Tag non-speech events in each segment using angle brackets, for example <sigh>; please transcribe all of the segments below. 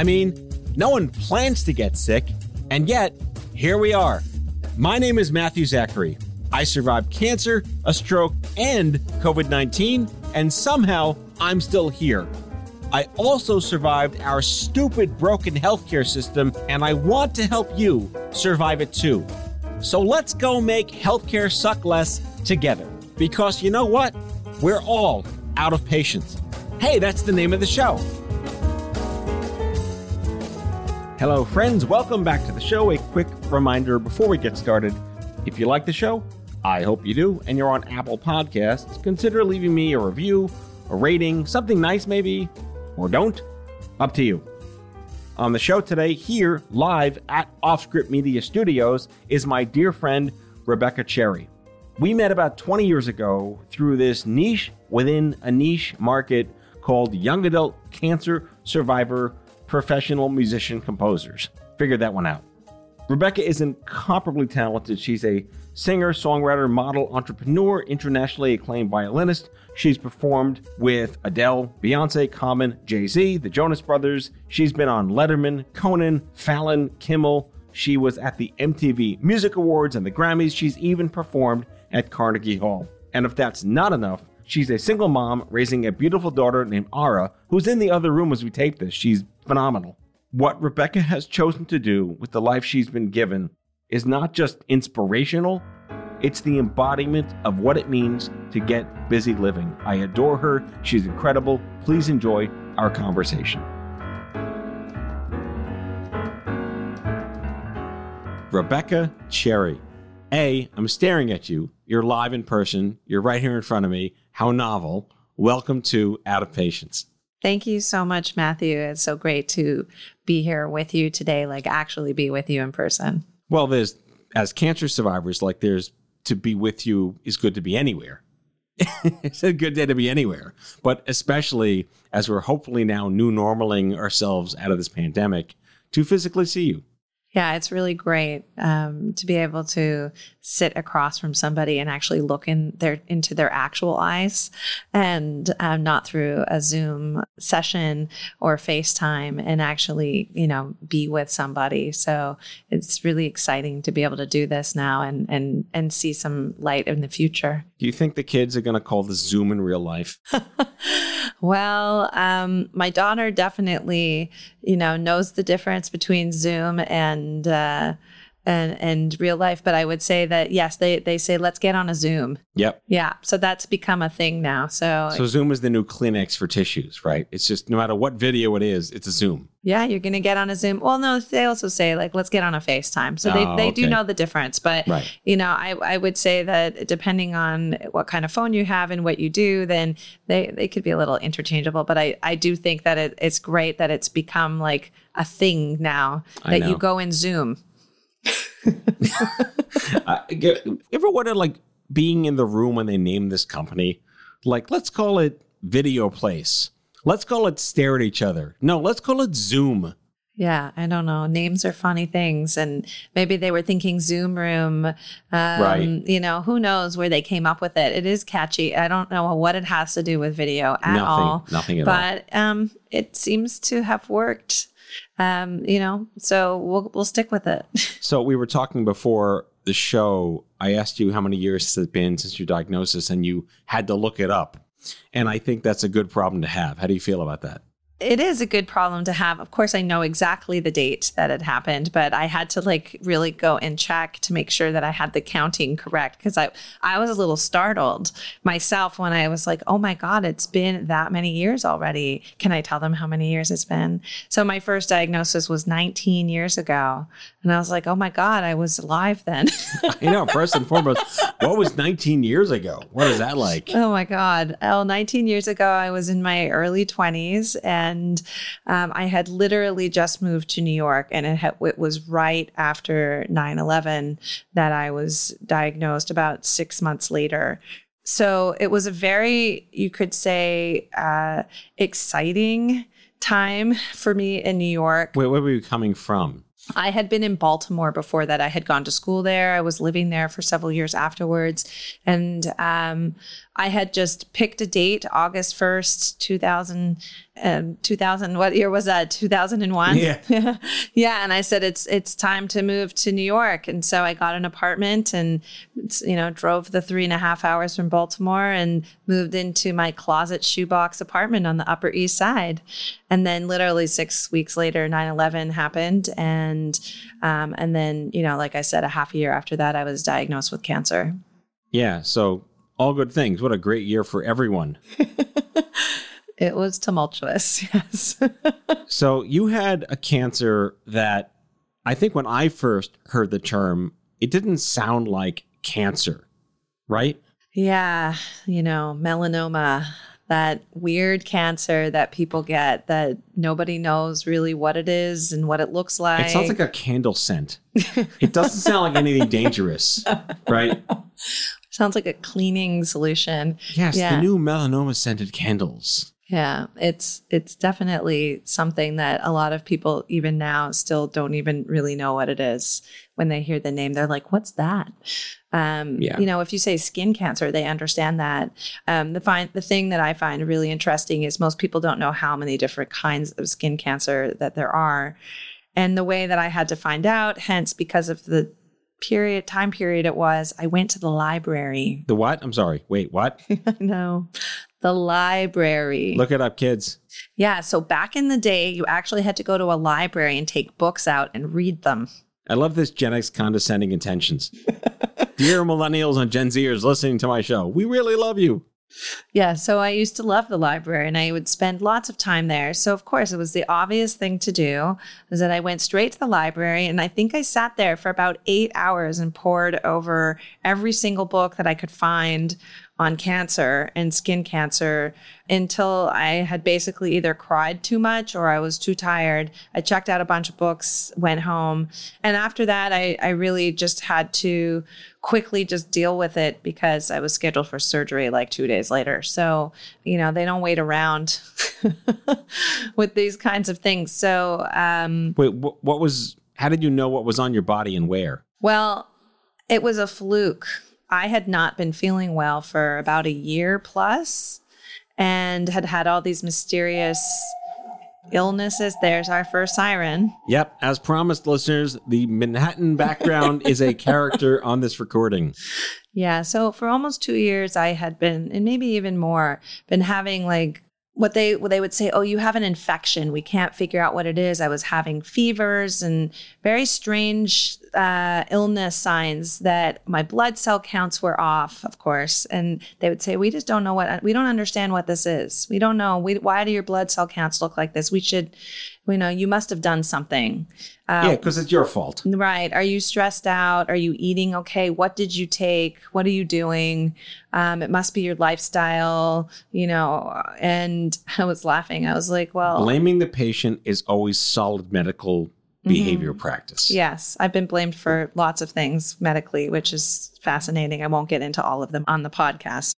I mean, no one plans to get sick, and yet, here we are. My name is Matthew Zachary. I survived cancer, a stroke, and COVID 19, and somehow I'm still here. I also survived our stupid broken healthcare system, and I want to help you survive it too. So let's go make healthcare suck less together. Because you know what? We're all out of patience. Hey, that's the name of the show. Hello, friends. Welcome back to the show. A quick reminder before we get started if you like the show, I hope you do, and you're on Apple Podcasts, consider leaving me a review, a rating, something nice maybe, or don't. Up to you. On the show today, here live at Offscript Media Studios, is my dear friend Rebecca Cherry. We met about 20 years ago through this niche within a niche market called Young Adult Cancer Survivor professional musician composers. Figured that one out. Rebecca is incomparably talented. She's a singer, songwriter, model, entrepreneur, internationally acclaimed violinist. She's performed with Adele, Beyonce, Common, Jay Z, the Jonas Brothers. She's been on Letterman, Conan, Fallon, Kimmel. She was at the MTV Music Awards and the Grammys. She's even performed at Carnegie Hall. And if that's not enough, She's a single mom raising a beautiful daughter named Ara, who's in the other room as we tape this. She's phenomenal. What Rebecca has chosen to do with the life she's been given is not just inspirational, it's the embodiment of what it means to get busy living. I adore her. She's incredible. Please enjoy our conversation. Rebecca Cherry. A, I'm staring at you. You're live in person. You're right here in front of me. How novel. Welcome to Out of Patience. Thank you so much, Matthew. It's so great to be here with you today, like actually be with you in person. Well, there's, as cancer survivors, like there's to be with you is good to be anywhere. <laughs> it's a good day to be anywhere, but especially as we're hopefully now new normaling ourselves out of this pandemic to physically see you. Yeah, it's really great um, to be able to sit across from somebody and actually look in their into their actual eyes, and um, not through a Zoom session or FaceTime, and actually, you know, be with somebody. So it's really exciting to be able to do this now and and and see some light in the future. Do you think the kids are going to call this Zoom in real life? <laughs> well, um, my daughter definitely, you know, knows the difference between Zoom and uh, and and real life. But I would say that yes, they they say let's get on a Zoom. Yep. Yeah. So that's become a thing now. So so Zoom is the new Kleenex for tissues, right? It's just no matter what video it is, it's a Zoom. Yeah, you're gonna get on a Zoom. Well, no, they also say like let's get on a FaceTime. So they, oh, they okay. do know the difference. But right. you know, I, I would say that depending on what kind of phone you have and what you do, then they, they could be a little interchangeable. But I, I do think that it, it's great that it's become like a thing now that you go in Zoom <laughs> uh, ever wonder, like, being in the room when they named this company? Like, let's call it Video Place. Let's call it Stare at Each Other. No, let's call it Zoom. Yeah, I don't know. Names are funny things. And maybe they were thinking Zoom room. Um, right. You know, who knows where they came up with it. It is catchy. I don't know what it has to do with video at nothing, all. Nothing at but, all. But um, it seems to have worked. Um, you know, so we'll we'll stick with it. <laughs> so we were talking before the show. I asked you how many years has it been since your diagnosis, and you had to look it up. And I think that's a good problem to have. How do you feel about that? It is a good problem to have. Of course, I know exactly the date that it happened, but I had to like really go and check to make sure that I had the counting correct because I I was a little startled myself when I was like, "Oh my god, it's been that many years already." Can I tell them how many years it's been? So my first diagnosis was 19 years ago, and I was like, "Oh my god, I was alive then." <laughs> you know, first and foremost, what was 19 years ago? What is that like? Oh my god. Oh, 19 years ago I was in my early 20s and and um, I had literally just moved to New York, and it, ha- it was right after 9 11 that I was diagnosed about six months later. So it was a very, you could say, uh, exciting time for me in New York. Wait, where were you coming from? I had been in Baltimore before that. I had gone to school there. I was living there for several years afterwards. And um, I had just picked a date, August 1st, 2000, um, 2000, what year was that? 2001. Yeah. <laughs> yeah. And I said, it's, it's time to move to New York. And so I got an apartment and, you know, drove the three and a half hours from Baltimore and moved into my closet shoebox apartment on the Upper East Side. And then literally six weeks later, 9 11 happened. And, um, and then, you know, like I said, a half a year after that, I was diagnosed with cancer. Yeah. So all good things. What a great year for everyone. <laughs> it was tumultuous, <laughs> yes. so you had a cancer that I think when I first heard the term, it didn't sound like cancer, right? Yeah, you know, melanoma, that weird cancer that people get that nobody knows really what it is and what it looks like. It sounds like a candle scent. it doesn't sound like anything dangerous, <laughs> right? Sounds like a cleaning solution. Yes, yeah. the new melanoma scented candles. Yeah, it's it's definitely something that a lot of people even now still don't even really know what it is. When they hear the name, they're like, "What's that?" Um, yeah. You know, if you say skin cancer, they understand that. Um, the find the thing that I find really interesting is most people don't know how many different kinds of skin cancer that there are, and the way that I had to find out, hence because of the period time period it was i went to the library. The what? I'm sorry. Wait what? <laughs> No the library. Look it up kids. Yeah so back in the day you actually had to go to a library and take books out and read them. I love this gen x condescending intentions. <laughs> Dear millennials and gen zers listening to my show we really love you yeah, so I used to love the library and I would spend lots of time there. So of course, it was the obvious thing to do is that I went straight to the library and I think I sat there for about 8 hours and pored over every single book that I could find on cancer and skin cancer until I had basically either cried too much or I was too tired. I checked out a bunch of books, went home. And after that, I, I really just had to quickly just deal with it because I was scheduled for surgery like two days later. So, you know, they don't wait around <laughs> with these kinds of things. So, um, wait, what was, how did you know what was on your body and where? Well, it was a fluke. I had not been feeling well for about a year plus and had had all these mysterious illnesses. There's our first siren. Yep. As promised, listeners, the Manhattan background is a <laughs> character on this recording. Yeah. So for almost two years, I had been, and maybe even more, been having like what they what they would say oh you have an infection. We can't figure out what it is. I was having fevers and very strange uh, illness signs that my blood cell counts were off of course. And they would say we just don't know what we don't understand what this is. We don't know. We, why do your blood cell counts look like this? We should you know you must have done something uh, yeah, because it's your fault. Right. Are you stressed out? Are you eating okay? What did you take? What are you doing? Um, it must be your lifestyle, you know. And <laughs> I was laughing. I was like, well. Blaming the patient is always solid medical behavior mm-hmm. practice. Yes, I've been blamed for lots of things medically, which is fascinating. I won't get into all of them on the podcast.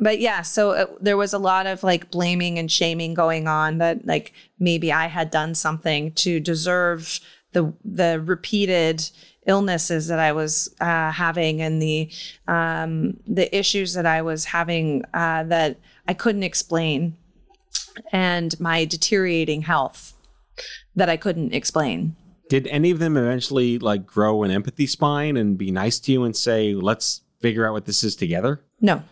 But yeah, so uh, there was a lot of like blaming and shaming going on that like maybe I had done something to deserve the the repeated illnesses that I was uh, having and the um, the issues that I was having uh, that I couldn't explain, and my deteriorating health that I couldn't explain. Did any of them eventually like grow an empathy spine and be nice to you and say, "Let's figure out what this is together"? No.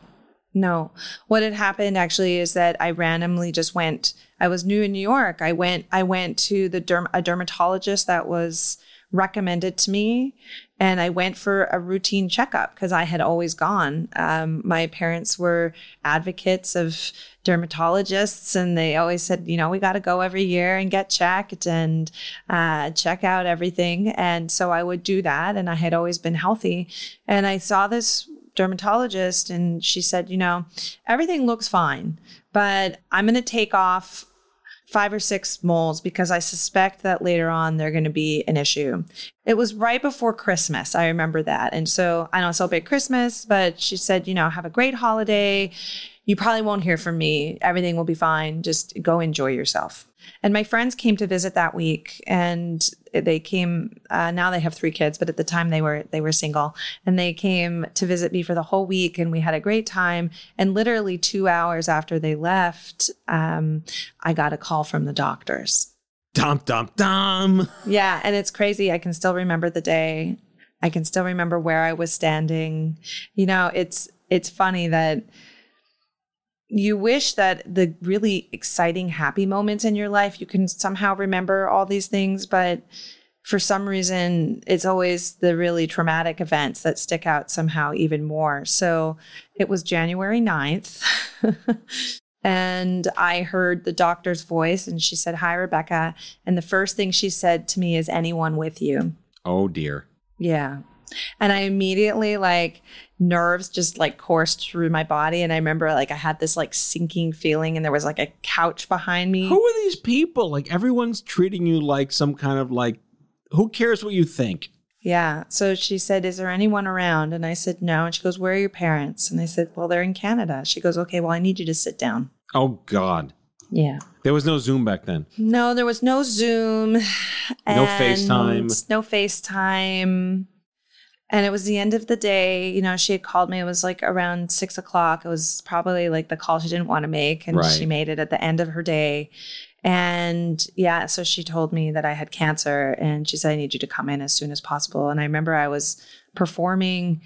No. What had happened actually is that I randomly just went. I was new in New York. I went. I went to the derm, a dermatologist that was recommended to me, and I went for a routine checkup because I had always gone. Um, my parents were advocates of dermatologists, and they always said, you know, we got to go every year and get checked and uh, check out everything. And so I would do that, and I had always been healthy. And I saw this dermatologist and she said, you know, everything looks fine, but I'm going to take off five or six moles because I suspect that later on they're going to be an issue. It was right before Christmas. I remember that. And so I don't celebrate Christmas, but she said, you know, have a great holiday. You probably won't hear from me. Everything will be fine. Just go enjoy yourself. And my friends came to visit that week, and they came. Uh, now they have three kids, but at the time they were they were single, and they came to visit me for the whole week, and we had a great time. And literally two hours after they left, um, I got a call from the doctors. Dum dum dum. Yeah, and it's crazy. I can still remember the day. I can still remember where I was standing. You know, it's it's funny that you wish that the really exciting, happy moments in your life, you can somehow remember all these things, but for some reason, it's always the really traumatic events that stick out somehow even more. So it was January 9th. <laughs> and I heard the doctor's voice, and she said, Hi, Rebecca. And the first thing she said to me is, Anyone with you? Oh, dear. Yeah. And I immediately like nerves just like coursed through my body. And I remember like I had this like sinking feeling and there was like a couch behind me. Who are these people? Like everyone's treating you like some kind of like, who cares what you think? Yeah. So she said, Is there anyone around? And I said, No. And she goes, Where are your parents? And I said, Well, they're in Canada. She goes, Okay, well, I need you to sit down. Oh, God. Yeah. There was no Zoom back then. No, there was no Zoom. No FaceTime. No FaceTime. And it was the end of the day. You know, she had called me. It was like around six o'clock. It was probably like the call she didn't want to make. And Right. she made it at the end of her day. And yeah, so she told me that I had cancer and she said, I need you to come in as soon as possible. And I remember I was performing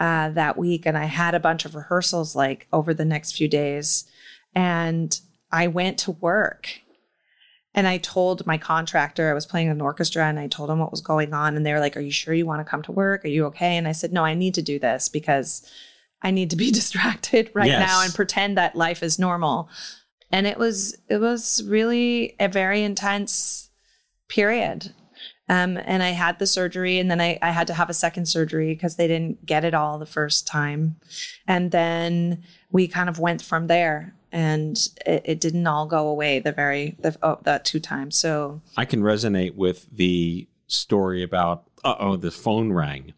uh, that week and I had a bunch of rehearsals like over the next few days. And I went to work and I told my contractor, I was playing an orchestra and I told him what was going on. And they were like, Are you sure you want to come to work? Are you okay? And I said, No, I need to do this because I need to be <laughs> distracted right Yes. now and pretend that life is normal. And it was it was really a very intense period. Um, and I had the surgery, and then I, I had to have a second surgery because they didn't get it all the first time. And then we kind of went from there, and it, it didn't all go away the very the oh, that two times. So I can resonate with the story about, uh oh, the phone rang.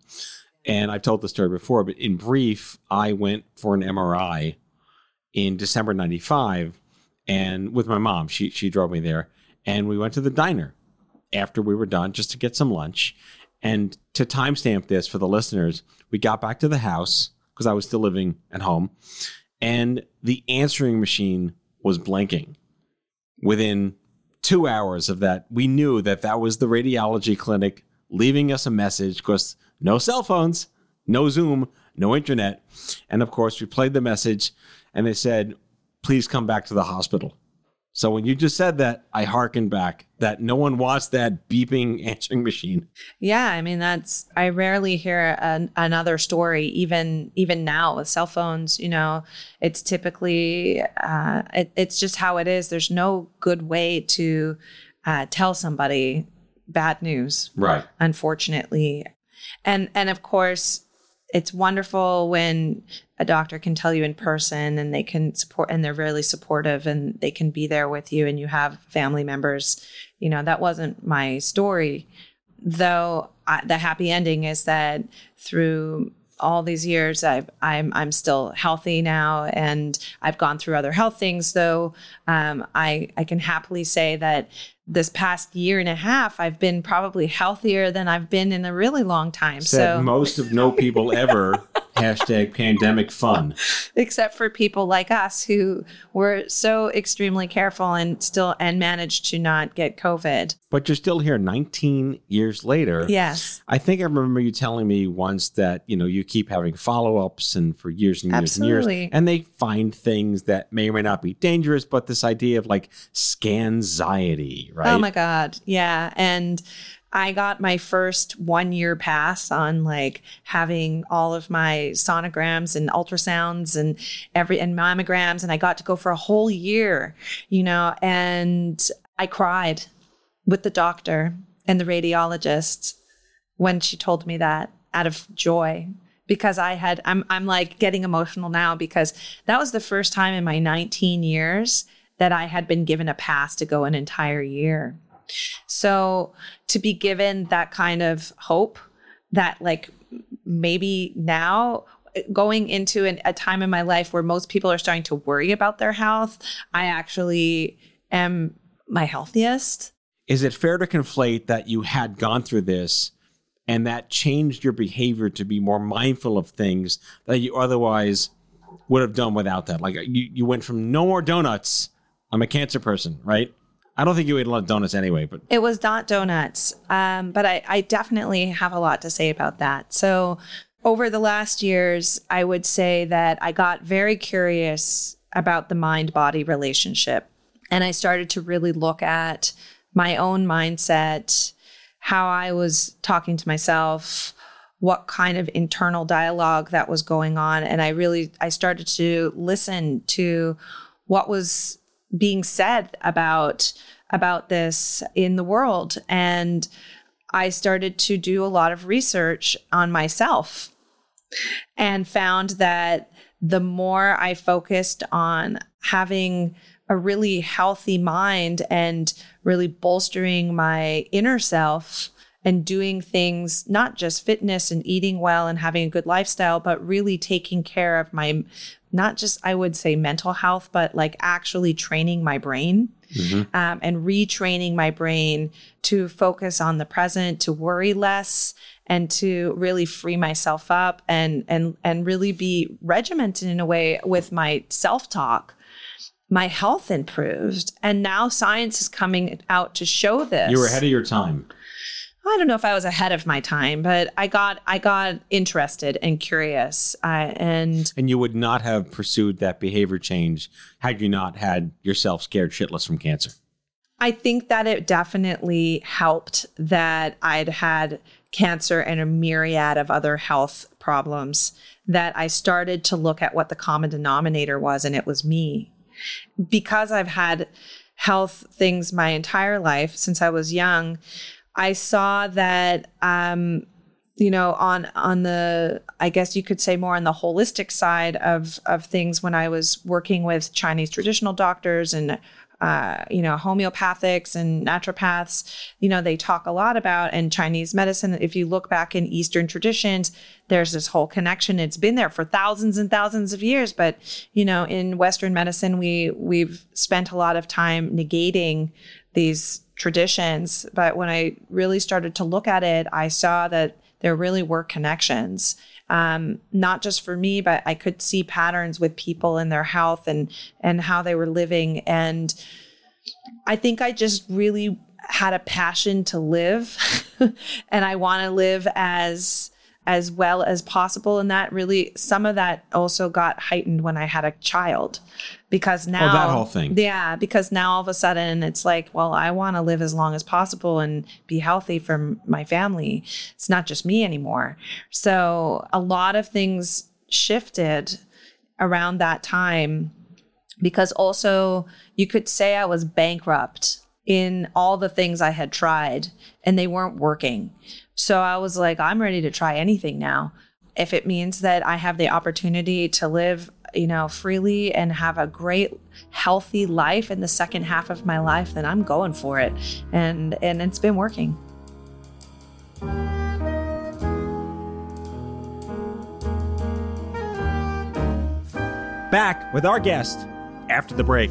And I've told the story before, but in brief, I went for an MRI in December 95 and with my mom. She, she drove me there. And we went to the diner after we were done just to get some lunch. And to timestamp this for the listeners, we got back to the house because I was still living at home. And the answering machine was blanking within two hours of that, we knew that that was the radiology clinic leaving us a message because no cell phones, no Zoom, no internet. And of course, we played the message and they said, please come back to the hospital. So when you just said that, I hearkened back that no one wants that beeping <laughs> answering machine. Yeah, I mean that's I rarely hear an, another story even even now with cell phones, you know, it's typically uh, it, it's just how it is. There's no good way to uh, tell somebody bad news, Right. unfortunately. And and of course, it's wonderful when a doctor can tell you in person and they can support and they're really supportive and they can be there with you and you have family members. You know, that wasn't my story. Though I, the happy ending is that through all these years I've, I'm I'm still healthy now and I've gone through other health things though um, I I can happily say that this past year and a half I've been probably healthier than I've been in a really long time. Said so most of no people ever Hashtag pandemic fun. except for people like us who were so extremely careful and still and managed to not get COVID. But you're still here 19 years later. Yes. I think I remember you telling me once that, you know, you keep having follow-ups and for years and years Absolutely. and years. And they find things that may or may not be dangerous, but this idea of like scanxiety, right? Oh my God. Yeah. And I got my first one year pass on like having all of my sonograms and ultrasounds and every and mammograms. And I got to go for a whole year, you know, and I cried with the doctor and the radiologist when she told me that out of joy because I had I'm I'm like getting emotional now because that was the first time in my 19 years that I had been given a pass to go an entire year. So to be given that kind of hope that like maybe now going into an, a time in my life where most people are starting to worry about their health, I actually am my healthiest. Is it fair to conflate that you had gone through this and that changed your behavior to be more mindful of things that you otherwise would have done without that? Like you, you went from no more donuts. I'm a cancer person, right? I don't think you ate a lot of donuts anyway, but It was not donuts, um, but I, I definitely have a lot to say about that. So, over the last years, I would say that I got very curious about the mind body relationship. And I started to really look at my own mindset, how I was talking to myself, what kind of internal dialogue that was going on. And I really, I started to listen to what was being said about about this in the world. And i started to do a lot of research on myself and found that the more i focused on having a really healthy mind and really bolstering my inner self and doing things not just fitness and eating well and having a good lifestyle but really taking care of my not just i would say mental health but like actually training my brain um, and retraining my brain to focus on the present to worry less and to really free myself up and and and really be regimented in a way with my self-talk. My health improved and now science is coming out to show this. You were ahead of your time. I don't know if I was ahead of my time, but I got I got interested and curious, uh, and And you would not have pursued that behavior change had you not had yourself scared shitless from cancer. I think that it definitely helped that I'd had cancer and a myriad of other health problems. That I started to look at what the common denominator was, and it was me, because I've had health things my entire life since I was young. I saw that um, you know on on the I guess you could say more on the holistic side of of things when I was working with Chinese traditional doctors and uh, you know homeopathics and naturopaths you know they talk a lot about and Chinese medicine if you look back in Eastern traditions there's this whole connection. It's been there for thousands and thousands of years but you know in Western medicine we we've spent a lot of time negating these traditions. But when I really started to look at it, I saw that there really were connections. Um, not just for me, but I could see patterns with people in their health and and how they were living. And I think I just really had a passion to live, <laughs> and I want to live as as well as possible. And that really, some of that also got heightened when I had a child because oh, now Oh, that whole thing. Yeah, because now all of a sudden it's like, well, I want to live as long as possible and be healthy for my family. It's not just me anymore. So a lot of things shifted around that time because also you could say I was bankrupt in all the things I had tried and they weren't working. So I was like, I'm ready to try anything now. If it means that I have the opportunity to live, you know, freely and have a great healthy life in the second half of my life, then I'm going for it. And and it's been working. Back with our guest after the break.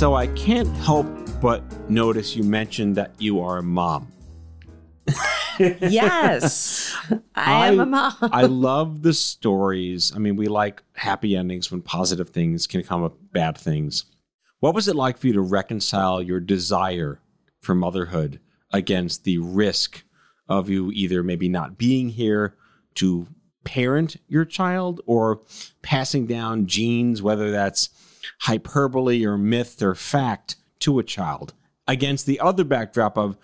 So I can't help but notice you mentioned that you are a mom. <laughs> yes, I, am a mom. <laughs> I love the stories. I mean, we like happy endings when positive things can come with bad things. What was it like for you to reconcile your desire for motherhood against the risk of you either maybe not being here to parent your child or passing down genes, whether that's hyperbole or myth or fact, to a child, against the other backdrop of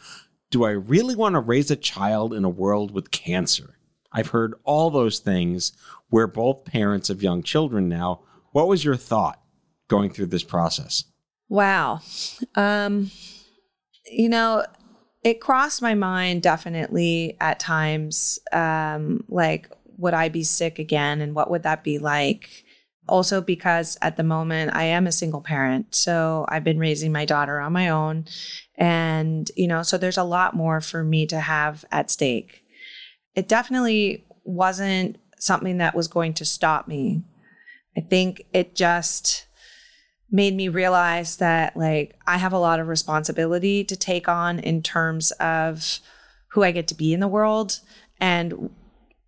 do I really want to raise a child in a world with cancer? I've heard all those things. We're both parents of young children now. What was your thought going through this process? Wow. Um, you know, it crossed my mind definitely at times. Um, like, would I be sick again? And what would that be like? Also, because at the moment I am a single parent. So I've been raising my daughter on my own. And, you know, so there's a lot more for me to have at stake. It definitely wasn't something that was going to stop me. I think it just made me realize that, like, I have a lot of responsibility to take on in terms of who I get to be in the world and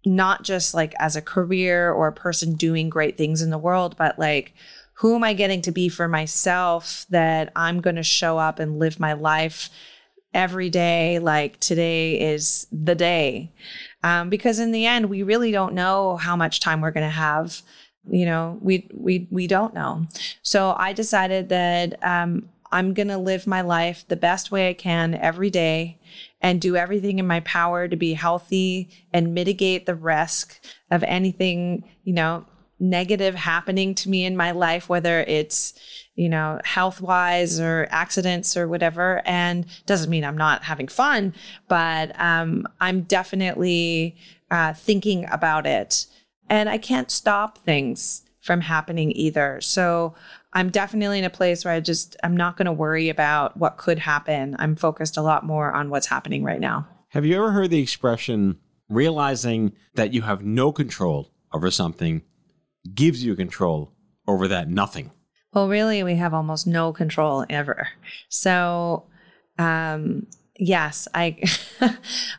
not just like as a career or a person doing great things in the world, but like who am I getting to be for myself that I'm going to show up and live my life every day like today is the day. Um, because in the end, we really don't know how much time we're going to have. You know, we we we don't know. So I decided that um, I'm going to live my life the best way I can every day and do everything in my power to be healthy and mitigate the risk of anything, you know, negative happening to me in my life, whether it's, you know, health wise or accidents or whatever. And doesn't mean I'm not having fun, but um, I'm definitely uh, thinking about it. And I can't stop things from happening either. So I'm definitely in a place where I just, I'm not going to worry about what could happen. I'm focused a lot more on what's happening right now. Have you ever heard the expression, realizing that you have no control over something gives you control over that nothing? Well, really, we have almost no control ever. So, um, yes, I, <laughs>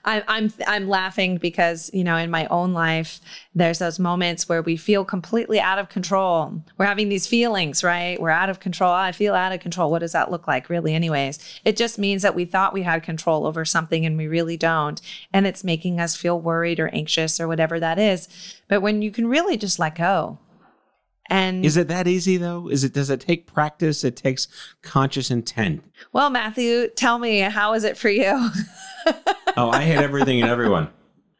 I, I'm I'm laughing because you know in my own life there's those moments where we feel completely out of control. We're having these feelings, right? We're out of control. I feel out of control. What does that look like, really? Anyways, it just means that we thought we had control over something and we really don't, and it's making us feel worried or anxious or whatever that is. But when you can really just let go and is it that easy though? Is it does it take practice? It takes conscious intent. Well, Matthew, tell me, how is it for you? <laughs> oh, I hate everything and everyone.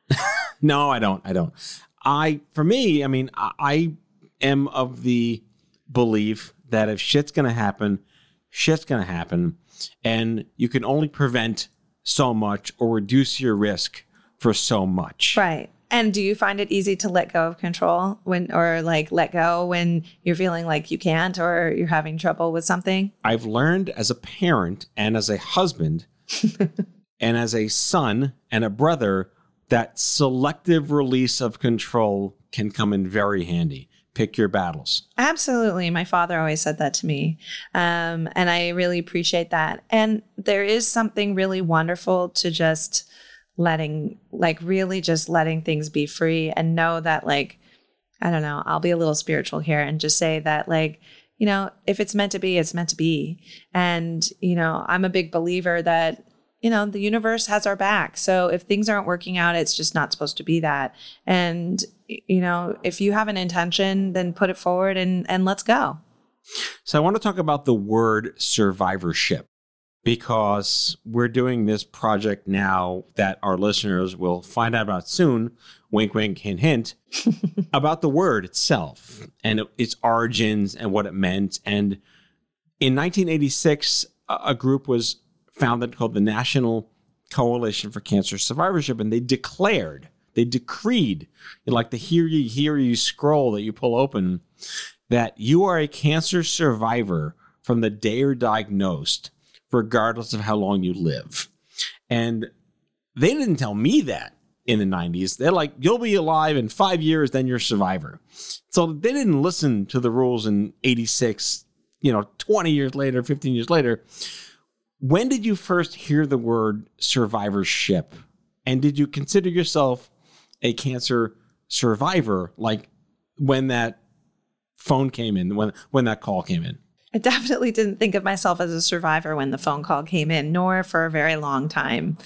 <laughs> no, I don't. I don't. I for me, I mean, I, I am of the belief that if shit's gonna happen, shit's going to happen. And you can only prevent so much or reduce your risk for so much. Right. And do you find it easy to let go of control when, or like let go when you're feeling like you can't or you're having trouble with something? I've learned as a parent and as a husband <laughs> and as a son and a brother that selective release of control can come in very handy. Pick your battles. Absolutely. My father always said that to me. Um, and I really appreciate that. And there is something really wonderful to just letting like really just letting things be free and know that like i don't know i'll be a little spiritual here and just say that like you know if it's meant to be it's meant to be. And you know i'm a big believer that you know the universe has our back. So if things aren't working out it's just not supposed to be that. And you know if you have an intention then put it forward and and let's go. So i want to talk about the word survivorship because we're doing this project now that our listeners will find out about soon wink wink hint hint <laughs> about the word itself and its origins and what it meant. And in 1986 a group was founded called the national coalition for cancer survivorship and they declared they decreed like the hear you hear you scroll that you pull open that you are a cancer survivor from the day you're diagnosed regardless of how long you live. And they didn't tell me that in the 90s. They're like, you'll be alive in five years, then you're a survivor. So they didn't listen to the rules in 86, you know, 20 years later, 15 years later. When did you first hear the word survivorship? And did you consider yourself a cancer survivor like when that phone came in, when when that call came in? I definitely didn't think of myself as a survivor when the phone call came in, nor for a very long time.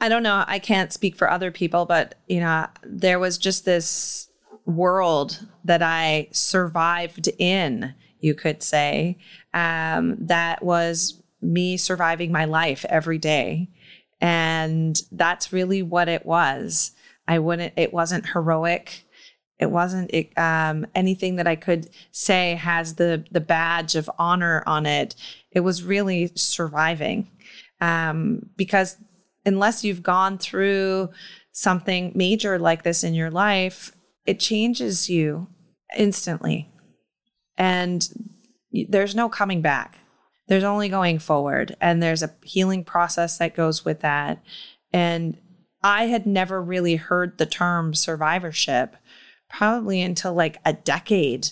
I don't know, I can't speak for other people, but you know, there was just this world that I survived in, you could say, um, that was me surviving my life every day. And that's really what it was. I wouldn't, it wasn't heroic. It wasn't it, um, anything that I could say has the the badge of honor on it. It was really surviving, um, because unless you've gone through something major like this in your life, it changes you instantly, and there's no coming back. There's only going forward, and there's a healing process that goes with that. And I had never really heard the term survivorship probably until like a decade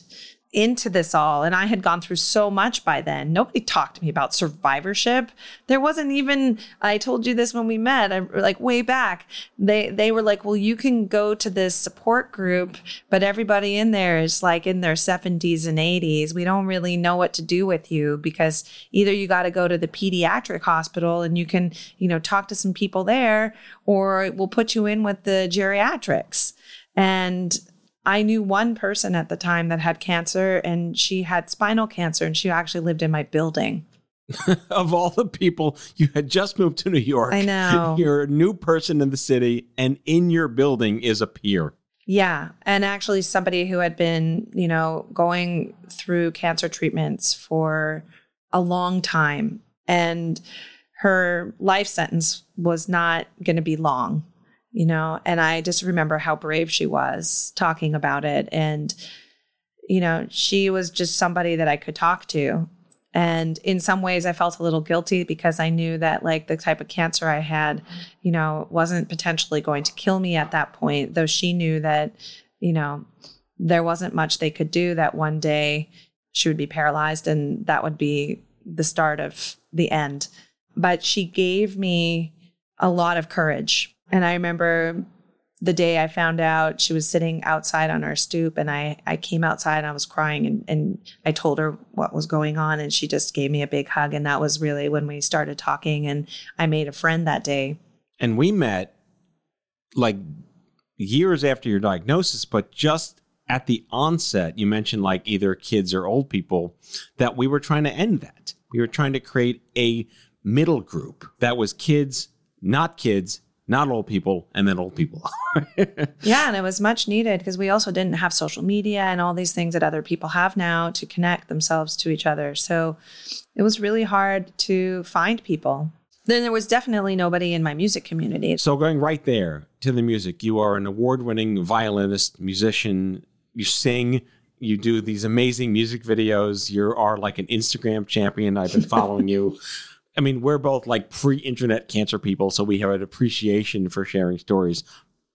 into this all and I had gone through so much by then. Nobody talked to me about survivorship. There wasn't even I told you this when we met, like way back. They they were like, "Well, you can go to this support group, but everybody in there is like in their 70s and 80s. We don't really know what to do with you because either you got to go to the pediatric hospital and you can, you know, talk to some people there or we'll put you in with the geriatrics." And I knew one person at the time that had cancer and she had spinal cancer and she actually lived in my building. <laughs> of all the people, you had just moved to New York. I know. <laughs> You're a new person in the city, and in your building is a peer. Yeah. And actually, somebody who had been, you know, going through cancer treatments for a long time. And her life sentence was not going to be long you know? And i just remember how brave she was talking about it. And you know she was just somebody that i could talk to. And in some ways i felt a little guilty because i knew that like the type of cancer i had you know wasn't potentially going to kill me at that point though she knew that you know there wasn't much they could do that one day she would be paralyzed and that would be the start of the end. But she gave me a lot of courage and I remember the day I found out she was sitting outside on our stoop and I, I came outside and I was crying and, and I told her what was going on and she just gave me a big hug. And that was really when we started talking and I made a friend that day. And we met like years after your diagnosis, but just at the onset, you mentioned like either kids or old people that we were trying to end that. We were trying to create a middle group that was kids, not kids, not old people, and then old people. <laughs> yeah, and it was much needed because we also didn't have social media and all these things that other people have now to connect themselves to each other. So it was really hard to find people. Then there was definitely nobody in my music community. So going right there to the music, you are an award-winning violinist, musician, you sing, you do these amazing music videos, you are like an Instagram champion. I've been following you. <laughs> I mean, we're both like pre internet cancer people, so we have an appreciation for sharing stories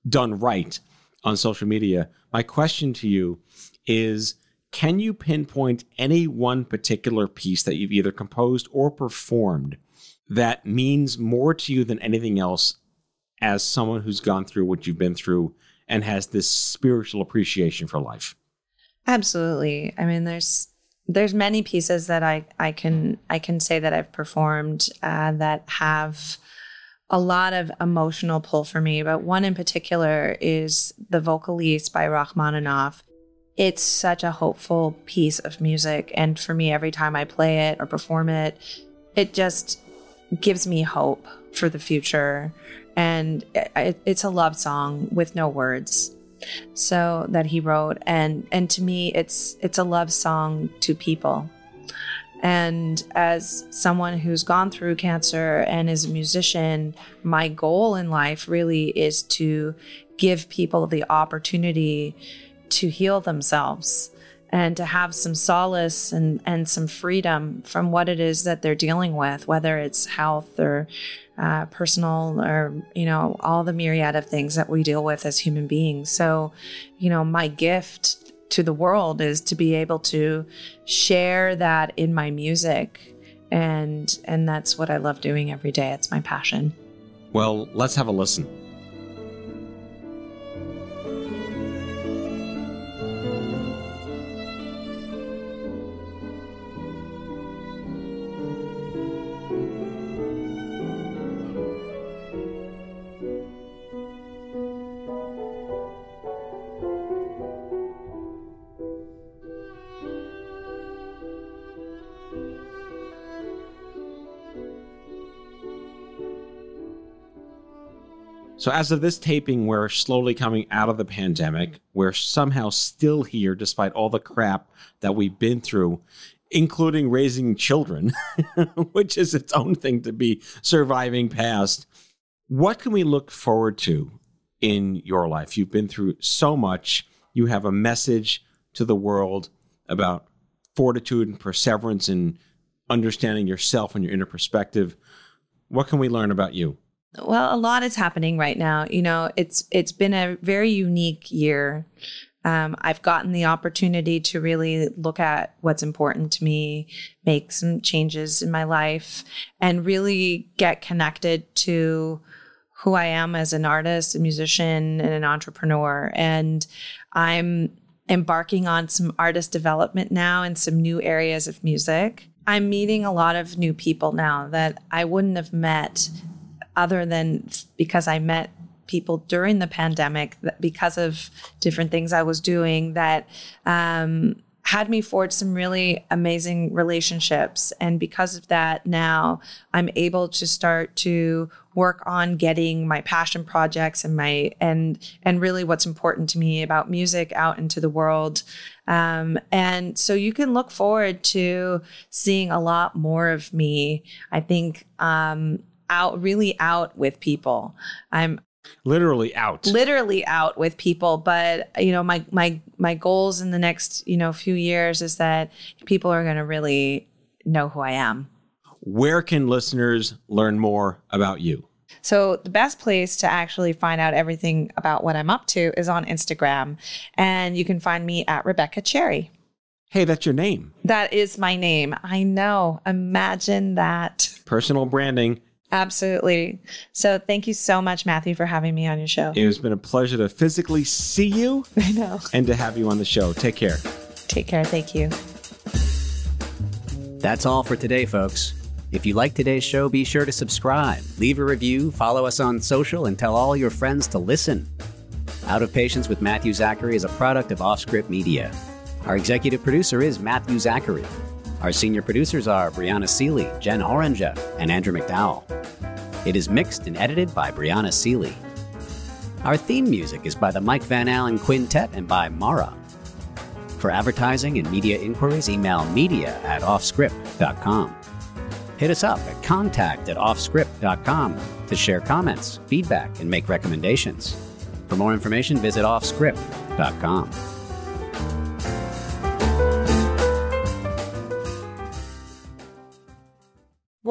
done right on social media. My question to you is can you pinpoint any one particular piece that you've either composed or performed that means more to you than anything else as someone who's gone through what you've been through and has this spiritual appreciation for life? Absolutely. I mean, there's there's many pieces that I I can I can say that I've performed uh, that have a lot of emotional pull for me, but one in particular is the Vocalise by Rachmaninoff. It's such a hopeful piece of music, and for me, every time I play it or perform it, it just gives me hope for the future. And it, it's a love song with no words so that he wrote. And and to me it's it's a love song to people. And as someone who's gone through cancer and is a musician my goal in life really is to give people the opportunity to heal themselves and to have some solace and, and some freedom from what it is that they're dealing with, whether it's health or uh, personal or, you know, all the myriad of things that we deal with as human beings. So, you know, my gift to the world is to be able to share that in my music. And, and that's what I love doing every day. It's my passion. Well, let's have a listen. So, as of this taping, we're slowly coming out of the pandemic. We're somehow still here despite all the crap that we've been through, including raising children, <laughs> which is its own thing to be surviving past. What can we look forward to in your life? You've been through so much. You have a message to the world about fortitude and perseverance and understanding yourself and your inner perspective. What can we learn about you? Well, a lot is happening right now. You know, it's it's been a very unique year. Um, I've gotten the opportunity to really look at what's important to me, make some changes in my life, and really get connected to who I am as an artist, a musician, and an entrepreneur. And I'm embarking on some artist development now in some new areas of music. I'm meeting a lot of new people now that I wouldn't have met other than because I met people during the pandemic that because of different things I was doing that um, had me forge some really amazing relationships. And because of that, now I'm able to start to work on getting my passion projects and my and and really what's important to me about music out into the world. Um, and so you can look forward to seeing a lot more of me. I think um, out really out with people. I'm literally out. Literally out with people, but you know, my my my goals in the next, you know, few years is that people are going to really know who I am. Where can listeners learn more about you? So, the best place to actually find out everything about what I'm up to is on Instagram. And you can find me at Rebecca Cherry. Hey, that's your name. That is my name. I know. Imagine that. Personal branding. Absolutely. So thank you so much, Matthew, for having me on your show. It has been a pleasure to physically see you. <laughs> I know. And to have you on the show. Take care. Take care. Thank you. That's all for today, folks. If you like today's show, be sure to subscribe, leave a review, follow us on social, and tell all your friends to listen. Out of Patients with Matthew Zachary is a product of Offscript Media. Our executive producer is Matthew Zachary. Our senior producers are Brianna Seely, Jen Oranger, and Andrew McDowell. It is mixed and edited by Brianna Seely. Our theme music is by the Mike Van Allen Quintet and by Mara. For advertising and media inquiries, email media at offscript.com. Hit us up at contact at offscript.com to share comments, feedback, and make recommendations. For more information, visit offscript.com.